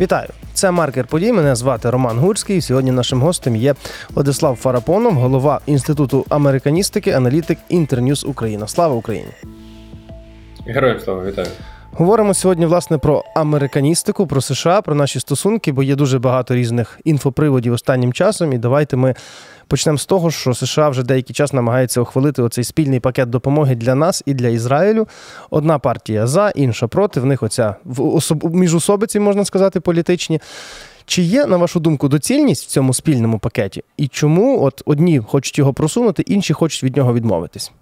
Вітаю! Це маркер подій. Мене звати Роман Гурський. Сьогодні нашим гостем є Владислав Фарапонов, голова інституту американістики, аналітик Інтерньюз Україна. Слава Україні! Героям слава вітаю. Говоримо сьогодні власне про американістику, про США, про наші стосунки, бо є дуже багато різних інфоприводів останнім часом. І давайте ми почнемо з того, що США вже деякий час намагається ухвалити оцей спільний пакет допомоги для нас і для Ізраїлю. Одна партія за, інша проти. В них оця в особ... міжособиці, можна сказати, політичні. Чи є, на вашу думку, доцільність в цьому спільному пакеті? І чому от одні хочуть його просунути, інші хочуть від нього відмовитись?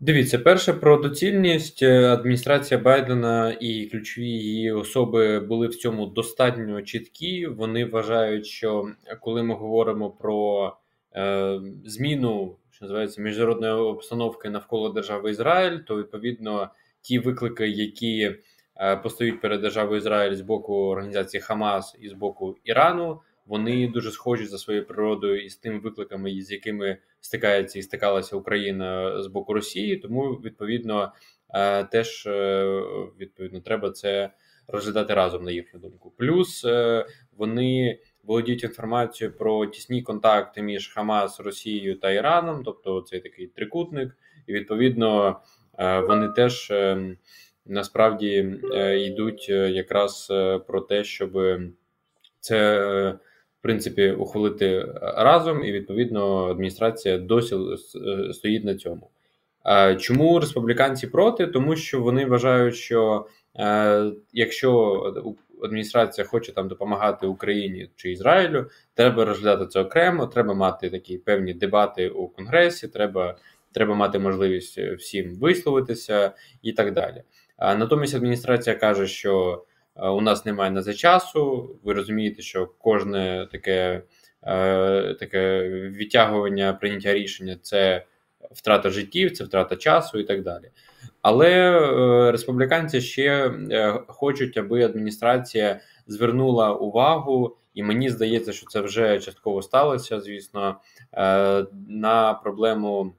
Дивіться, перше про доцільність е, адміністрація Байдена і ключові її особи були в цьому достатньо чіткі. Вони вважають, що коли ми говоримо про е, зміну, що називається міжнародної обстановки навколо держави Ізраїль, то відповідно ті виклики, які е, постають перед державою Ізраїль з боку організації Хамас і з боку Ірану, вони дуже схожі за своєю природою і з тими викликами, з якими стикається і стикалася Україна з боку Росії. Тому відповідно е, теж е, відповідно треба це розглядати разом на їхню думку. Плюс е, вони володіють інформацією про тісні контакти між Хамас, Росією та Іраном, тобто цей такий трикутник, і відповідно вони теж. Насправді йдуть якраз про те, щоб це в принципі ухвалити разом, і відповідно адміністрація досі е, стоїть на цьому. Чому республіканці проти? Тому що вони вважають, що е, якщо адміністрація хоче там допомагати Україні чи Ізраїлю, треба розглядати це окремо, треба мати такі певні дебати у конгресі, треба треба мати можливість всім висловитися і так далі. А натомість адміністрація каже, що у нас немає на це часу. Ви розумієте, що кожне таке е, таке відтягування прийняття рішення це втрата життів, це втрата часу і так далі. Але е, республіканці ще е, хочуть, аби адміністрація звернула увагу, і мені здається, що це вже частково сталося, звісно, на проблему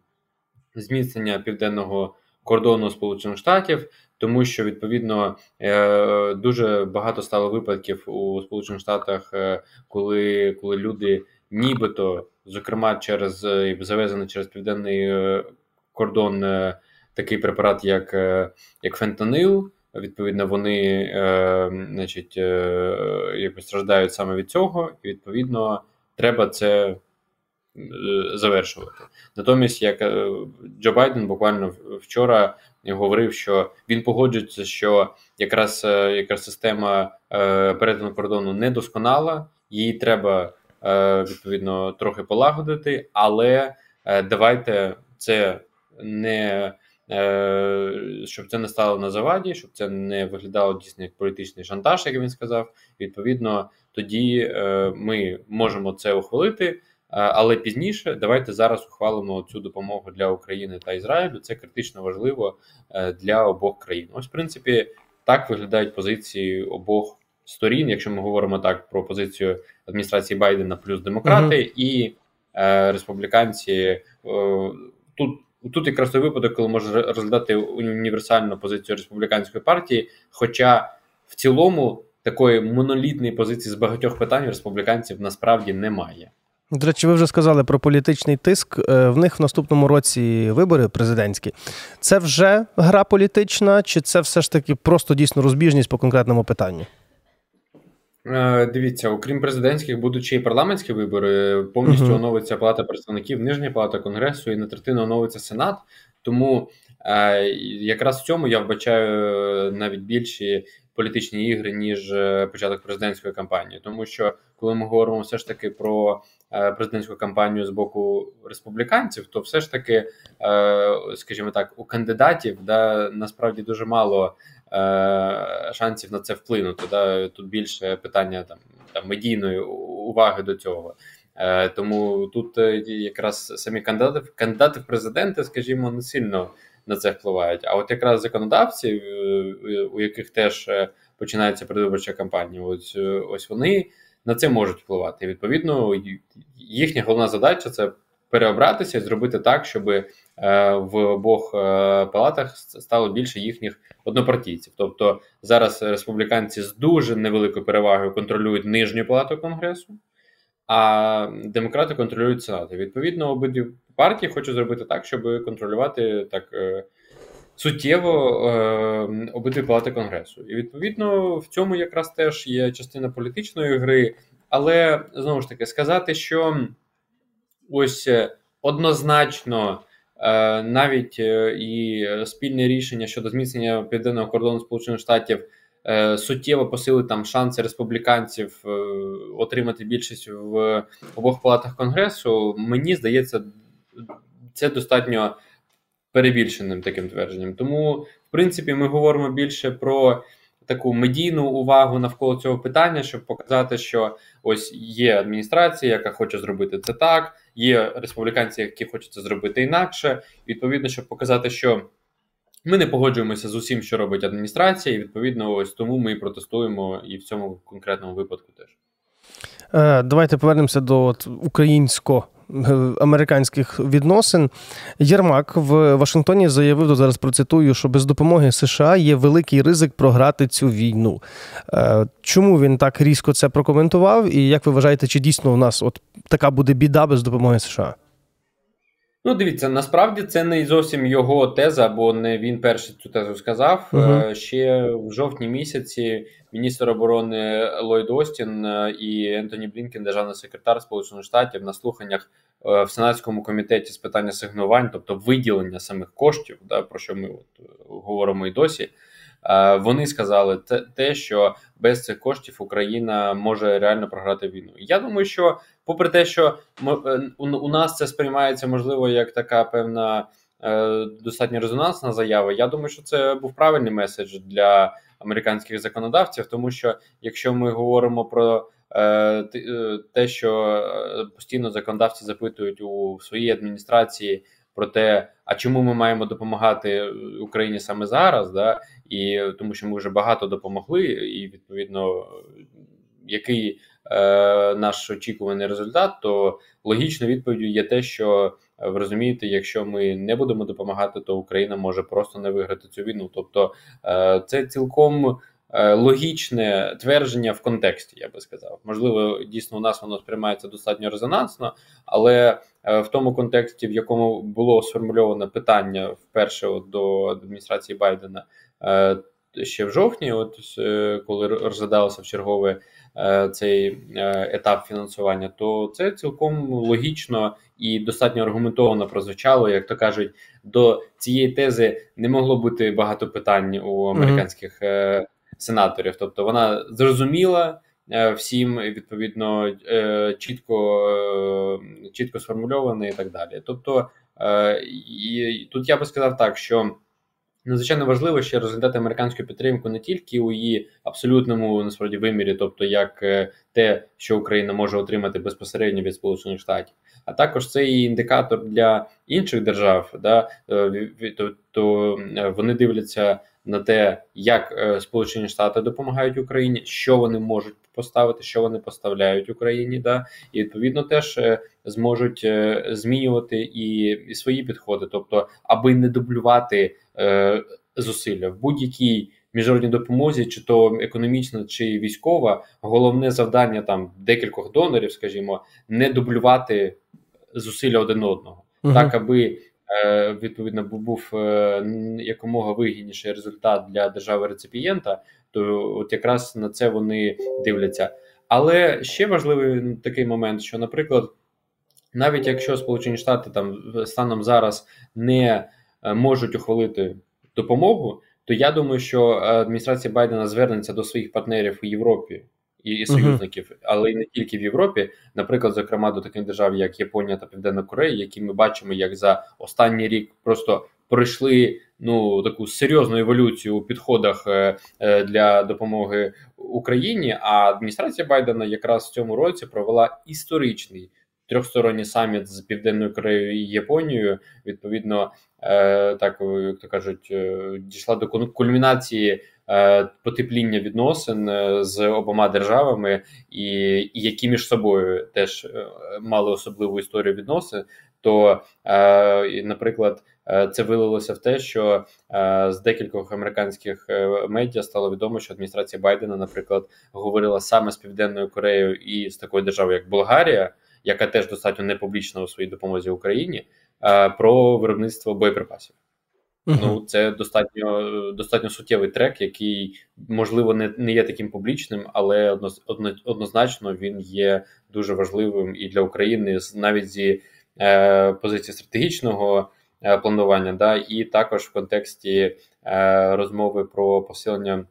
зміцнення південного кордону Сполучених Штатів тому що відповідно е, дуже багато стало випадків у Сполучених Штатах, е, коли коли люди, нібито, зокрема, через е, завезені через південний кордон такий препарат, як як фентанил. Відповідно, вони значить, е, страждають саме від цього, і відповідно треба це завершувати. Натомість, як Джо Байден буквально вчора говорив, що він погоджується, що якраз е, якраз система е, перетину кордону недосконала, її треба е, відповідно трохи полагодити, але давайте це не. Щоб це не стало на заваді, щоб це не виглядало дійсно як політичний шантаж, як він сказав. Відповідно, тоді ми можемо це ухвалити. Але пізніше давайте зараз ухвалимо цю допомогу для України та Ізраїлю. Це критично важливо е, для обох країн. Ось, в принципі, так виглядають позиції обох сторін, якщо ми говоримо так про позицію адміністрації Байдена плюс демократи uh і е, республіканці. Е, тут тут якраз той випадок, коли можна розглядати універсальну позицію республіканської партії. Хоча в цілому такої монолітної позиції з багатьох питань республіканців насправді немає. До речі, ви вже сказали про політичний тиск. Е, в них в наступному році вибори президентські. Це вже гра політична, чи це все ж таки просто дійсно розбіжність по конкретному питанню? Е, дивіться, окрім президентських, будуть ще й парламентські вибори. Повністю uh-huh. оновиться Палата представників, Нижня Палата Конгресу і на третину оновиться Сенат. Тому е, якраз в цьому я вбачаю навіть більші політичні ігри, ніж початок президентської кампанії. Тому що коли ми говоримо все ж таки про президентську кампанію з боку республіканців, то все ж таки, е, скажімо так, у кандидатів да насправді дуже мало е, шансів на це вплинути. Да? Тут більше питання там там медійної уваги до цього. Тому тут якраз самі кандидати кандидати в президенти, скажімо, не сильно на це впливають. А от якраз законодавці, у яких теж починається передвиборча кампанія, ось ось вони на це можуть впливати. відповідно, їхня головна задача це переобратися і зробити так, щоб в обох палатах стало більше їхніх однопартійців. Тобто зараз республіканці з дуже невеликою перевагою контролюють нижню палату конгресу, а демократи контролюють сенат. Відповідно, обидві партії хочуть зробити так, щоб контролювати так. Суттєво е, обидві палати конгресу, і відповідно в цьому якраз теж є частина політичної гри, але знову ж таки сказати, що ось е, однозначно е, навіть е, і спільне рішення щодо зміцнення південного кордону Сполучених Штатів суттєво посилить там шанси республіканців отримати більшість в обох палатах конгресу. Мені здається, це достатньо перебільшеним таким твердженням. Тому, в принципі, ми говоримо більше про таку медійну увагу навколо цього питання, щоб показати, що ось є адміністрація, яка хоче зробити це так, є республіканці, які хочуть це зробити інакше. Відповідно, щоб показати, що. Ми не погоджуємося з усім, що робить адміністрація, і відповідно, ось тому ми протестуємо і в цьому конкретному випадку теж. Е, давайте повернемося до українсько американських відносин. Єрмак в Вашингтоні заявив зараз процитую, що без допомоги США є великий ризик програти цю війну. Е, чому він так різко це прокоментував? І як ви вважаєте, чи дійсно у нас от така буде біда без допомоги США? Ну, дивіться, насправді це не зовсім його теза, бо не він перший цю тезу сказав. Uh-huh. Ще в жовтні місяці міністр оборони Ллойд Остін е, і Ентоні Блінкен, державний секретар Сполучених Штатів, на слуханнях е, в Сенатському комітеті з питання сигнувань, тобто виділення самих коштів, да, про що ми от говоримо і досі. Вони сказали те, що без цих коштів Україна може реально програти війну. Я думаю, що попри те, що е, у нас це сприймається можливо як така певна е, достатньо резонансна заява. Я думаю, що це був правильний меседж для американських законодавців, тому що якщо ми говоримо про е, те, що постійно законодавці запитують у своїй адміністрації про те, а чому ми маємо допомагати Україні саме зараз, да і тому, що ми вже багато допомогли, і відповідно який е, наш очікуваний результат, то логічно відповіддю є те, що ви розумієте, якщо ми не будемо допомагати, то Україна може просто не виграти цю війну. Тобто е, це цілком. Е, логічне твердження в контексті, я би сказав. Можливо, дійсно у нас воно сприймається достатньо резонансно, але е, в тому контексті, в якому було сформульоване питання вперше от до адміністрації Байдена е, ще в жовтні, от коли розглядалося в чергове цей етап фінансування, то це цілком логічно і достатньо аргументовано прозвучало. Як то кажуть, до цієї тези не могло бути багато питань у американських. Mm-hmm сенаторів. Тобто вона зрозуміла е, всім відповідно е, чітко е, чітко сформульована і так далі. Тобто, і тут я би сказав так, що. Надзвичайно важливо ще розглядати американську підтримку не тільки у її абсолютному насправді вимірі, тобто як те, що Україна може отримати безпосередньо від Сполучених Штатів, а також це і індикатор для інших держав, да то вони дивляться на те, як е, Сполучені Штати допомагають Україні, що вони можуть поставити, що вони поставляють Україні, да і відповідно теж е, зможуть е, змінювати і, і свої підходи, тобто, аби не дублювати е, зусилля в будь-якій. Міжнародній допомозі, чи то економічна, чи військова, головне завдання там декількох донорів, скажімо, не дублювати зусилля один одного, uh-huh. так аби відповідно був е, якомога вигідніший результат для держави реципієнта, то от якраз на це вони дивляться. Але ще важливий такий момент, що, наприклад, навіть якщо Сполучені Штати там станом зараз не е, можуть ухвалити допомогу, то я думаю, що адміністрація Байдена звернеться до своїх партнерів у Європі і союзників, але й не тільки в Європі, наприклад, зокрема до таких держав, як Японія та Південна Корея, які ми бачимо, як за останній рік просто пройшли ну таку серйозну еволюцію у підходах е, е, для допомоги Україні. А адміністрація Байдена якраз в цьому році провела історичний. Трьохсторонній саміт з південною Кореєю і Японією відповідно е, так як то кажуть, е, дійшла до кульмінації потепління відносин е, з обома державами, і, і які між собою теж е, мали особливу історію відносин. то, наприклад, це вилилося в те, що з декількох американських медіа стало відомо, що адміністрація Байдена, наприклад, говорила саме з Південною Кореєю і з такою державою, як Болгарія, яка теж достатньо не публічна у своїй допомозі Україні, про виробництво боєприпасів. Uh-huh. Ну, це достатньо достатньо суттєвий трек, який можливо не не є таким публічним, але одно, одно, однозначно він є дуже важливим і для України навіть зі е, позиції стратегічного е, планування, да, і також в контексті е, розмови про посилення.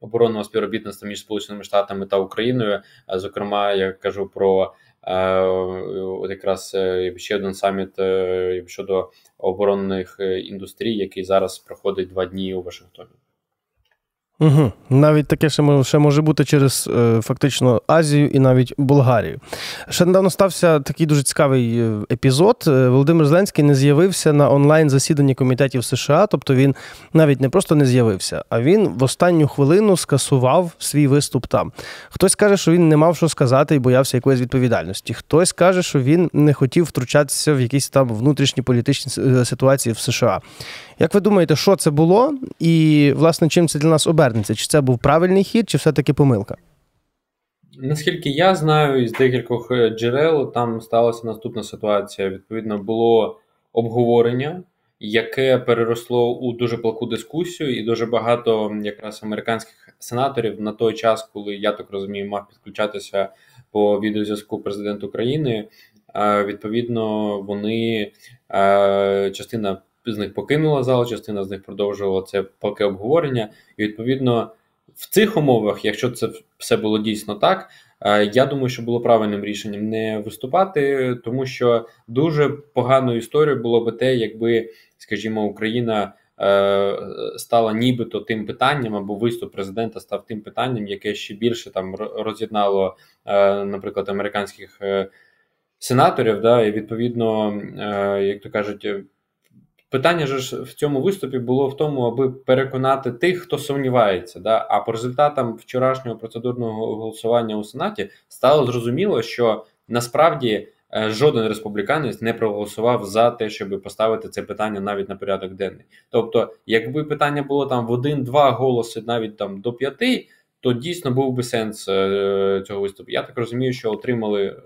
Оборонного співробітництва між Сполученими Штатами та Україною, зокрема, я кажу про от якраз е, ще один саміт е, щодо оборонних е, індустрій, який зараз проходить два дні у Вашингтоні. Угу. Навіть таке ще ще може бути через е, фактично Азію і навіть Болгарію. Ще недавно стався такий дуже цікавий е, епізод. Е, Володимир Зеленський не з'явився на онлайн засіданні комітетів США, тобто він навіть не просто не з'явився, а він в останню хвилину скасував свій виступ там. Хтось каже, що він не мав що сказати і боявся якоїсь відповідальності. Хтось каже, що він не хотів втручатися в якісь там внутрішні політичні ситуації в США. Як ви думаєте, що це було? І, власне, чим це для нас обернеться? Чи це був правильний хід, чи все-таки помилка? Наскільки я знаю, із декількох е, джерел там сталася наступна ситуація. Відповідно, було обговорення, яке переросло у дуже палку дискусію, і дуже багато якраз американських сенаторів на той час, коли я так розумію, мав підключатися по відеозв'язку президент України. Відповідно, вони частина з них покинула зал, частина з них продовжувала це поки обговорення. І відповідно в цих умовах, якщо це все було дійсно так, е, я думаю, що було правильним рішенням не виступати, тому що дуже поганою історією було би те, якби, скажімо, Україна. Е, стала нібито тим питанням, або виступ президента став тим питанням, яке ще більше там роз'єднало, е, наприклад, американських сенаторів. Да, І відповідно, як то кажуть, Питання ж в цьому виступі було в тому, аби переконати тих, хто сумнівається. Да? А по результатам вчорашнього процедурного голосування у Сенаті стало зрозуміло, що насправді е, жоден республіканець не проголосував за те, щоб поставити це питання навіть на порядок денний. Тобто, якби питання було там в один-два голоси, навіть там до п'яти, то дійсно був би сенс е, цього виступу. Я так розумію, що отримали е,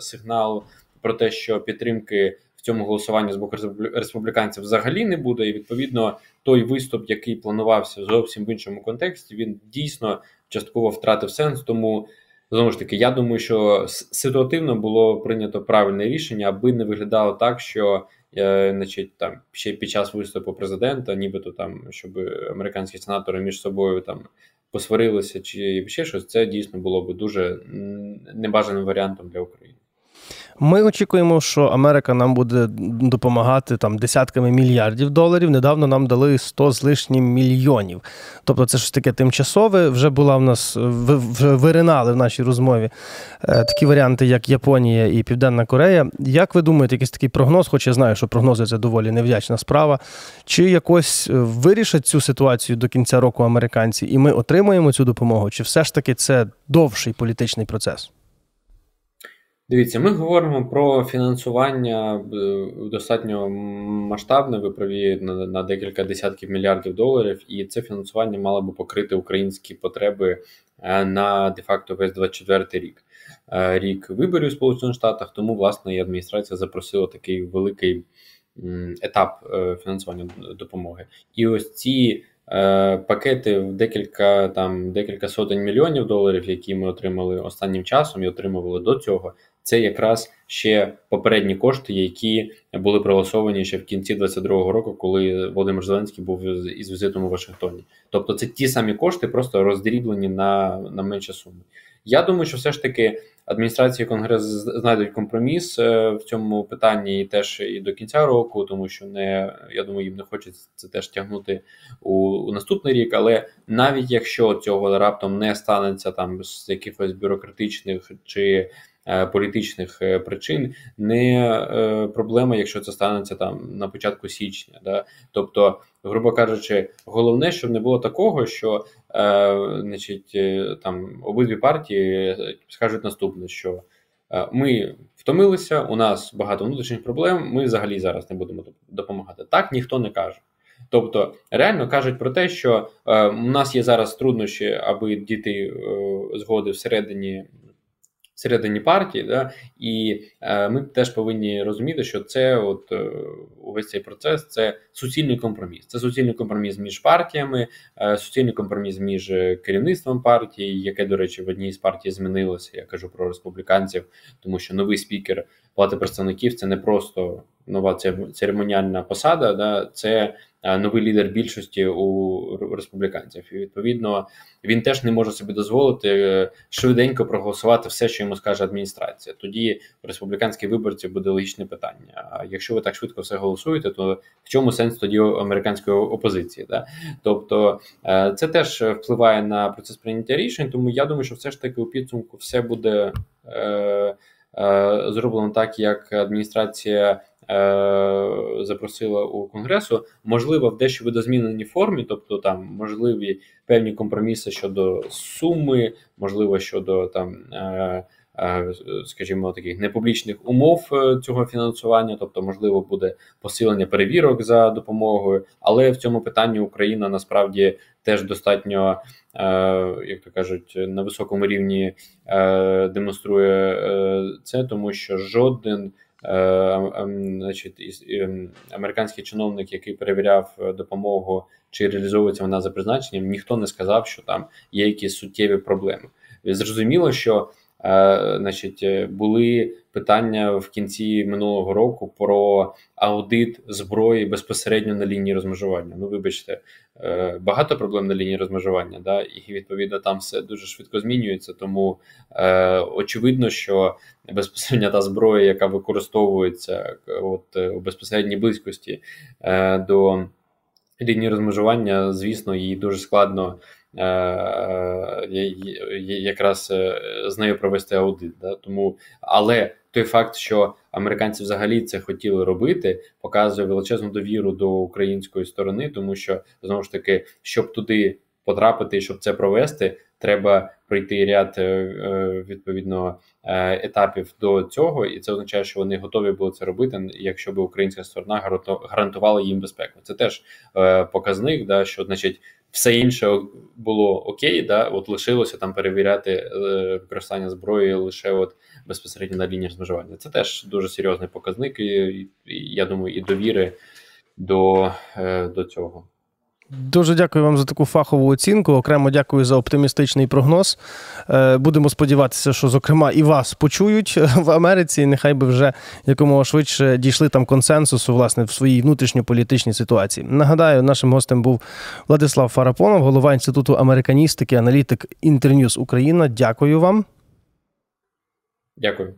сигнал про те, що підтримки цьому голосуванні з боку республіканців взагалі не буде. І відповідно той виступ, який планувався зовсім в іншому контексті, він дійсно частково втратив сенс. Тому знову ж таки, я думаю, що ситуативно було прийнято правильне рішення, аби не виглядало так, що. Е, значить, там ще під час виступу президента, нібито там, щоб американські сенатори між собою там посварилися, чи ще щось, це дійсно було би дуже небажаним варіантом для України. Ми очікуємо, що Америка нам буде допомагати там десятками мільярдів доларів. Недавно нам дали 100 з лишнім мільйонів. Тобто, це ж таке тимчасове. Вже була в нас вже виринали в нашій розмові е, такі варіанти, як Японія і Південна Корея. Як ви думаєте, якийсь такий прогноз? Хоч я знаю, що прогнози це доволі невдячна справа. Чи якось вирішать цю ситуацію до кінця року американці, і ми отримаємо цю допомогу? Чи все ж таки це довший політичний процес? Дивіться, ми говоримо про фінансування е, достатньо масштабне, ви праві на, на декілька десятків мільярдів доларів, і це фінансування мало би покрити українські потреби е, на де-факто весь 24 рік. Е, рік виборів Сполучених Штатах, тому власне і адміністрація запросила такий великий етап фінансування допомоги. І ось ці. Пакети в декілька там декілька сотень мільйонів доларів, які ми отримали останнім часом і отримували до цього це якраз ще попередні кошти, які були проголосовані ще в кінці 22-го року, коли Володимир Зеленський був із візитом у Вашингтоні. Тобто, це ті самі кошти, просто роздріблені на, на менші суми. Я думаю, що все ж таки адміністрація і конгрес знайдуть компроміс е, в цьому питанні і теж і до кінця року, тому що не я думаю, їм не хочеться це теж тягнути у, у наступний рік. Але навіть якщо цього раптом не станеться там з якихось бюрократичних чи Е, політичних е, причин, не е, проблема, якщо це станеться там на початку січня. Да? Тобто, грубо кажучи, головне, щоб не було такого, що значить, там обидві партії скажуть наступне, що е, ми втомилися, у нас багато внутрішніх проблем. Ми взагалі зараз не будемо допомагати. Так ніхто не каже. Тобто реально кажуть про те, що е, у нас є зараз труднощі, аби діти е, згоди всередині всередині партії, да, і е, ми теж повинні розуміти, що це от е, увесь цей процес це суцільний компроміс. Це суцільний компроміс між партіями, е, суцільний компроміс між керівництвом партії, яке, до речі, в одній з партій змінилося. Я кажу про республіканців, тому що новий спікер плати представників це не просто нова церемоніальна посада, да, це Е, новий лідер більшості у республіканців. І відповідно він теж не може собі дозволити е, швиденько проголосувати все, що йому скаже адміністрація. Тоді у республіканських виборців буде логічне питання. А якщо ви так швидко все голосуєте, то в чому сенс тоді американської опозиції? Да? Тобто е, це теж впливає на процес прийняття рішень. Тому я думаю, що все ж таки у підсумку все буде. Зроблено так, як адміністрація Е, запросила у конгресу, можливо, в дещо видозміненій формі, тобто там можливі певні компроміси щодо суми, можливо, щодо там. Е, е, скажімо, таких непублічних умов цього фінансування, тобто, можливо, буде посилення перевірок за допомогою, але в цьому питанні Україна насправді теж достатньо, як то кажуть, на високому рівні демонструє це, тому що жоден Е, значить, ем, американський чиновник, який перевіряв е, допомогу, чи реалізовується вона за призначенням, ніхто не сказав, що там є якісь суттєві проблеми. Зрозуміло, що Е, значить, е, були питання в кінці минулого року про аудит зброї безпосередньо на лінії розмежування. Ну, вибачте, е, багато проблем на лінії розмежування, да, і відповідно там все дуже швидко змінюється. Тому е, очевидно, що безпосередньо та зброя, яка використовується от у безпосередній близькості е, до лінії розмежування, звісно, її дуже складно. Е, е, якраз е, з нею провести аудит. Да? Тому, але той факт, що американці взагалі це хотіли робити, показує величезну довіру до української сторони, тому що знову ж таки, щоб туди потрапити, щоб це провести, треба пройти ряд відповідно етапів до цього, і це означає, що вони готові були це робити, якщо б українська сторона гарантувала їм безпеку. Це теж показник, да що значить все інше було окей, да, от лишилося там перевіряти е, використання зброї лише от безпосередньо на лінії розмежування. Це теж дуже серйозний показник, і, і я думаю, і довіри до, е, до цього. Дуже дякую вам за таку фахову оцінку. Окремо дякую за оптимістичний прогноз. Е, будемо сподіватися, що, зокрема, і вас почують в Америці. Нехай би вже якомога швидше дійшли там консенсусу власне в своїй внутрішньополітичній ситуації. Нагадаю, нашим гостем був Владислав Фарапонов, голова інституту американістики, аналітик Інтерньюз Україна. Дякую вам. Дякую.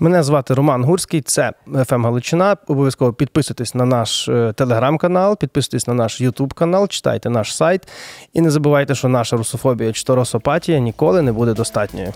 Мене звати Роман Гурський, це «ФМ Галичина. Обов'язково підписуйтесь на наш е, телеграм-канал, підписуйтесь на наш Ютуб канал, читайте наш сайт. І не забувайте, що наша русофобія чи росопатія ніколи не буде достатньою.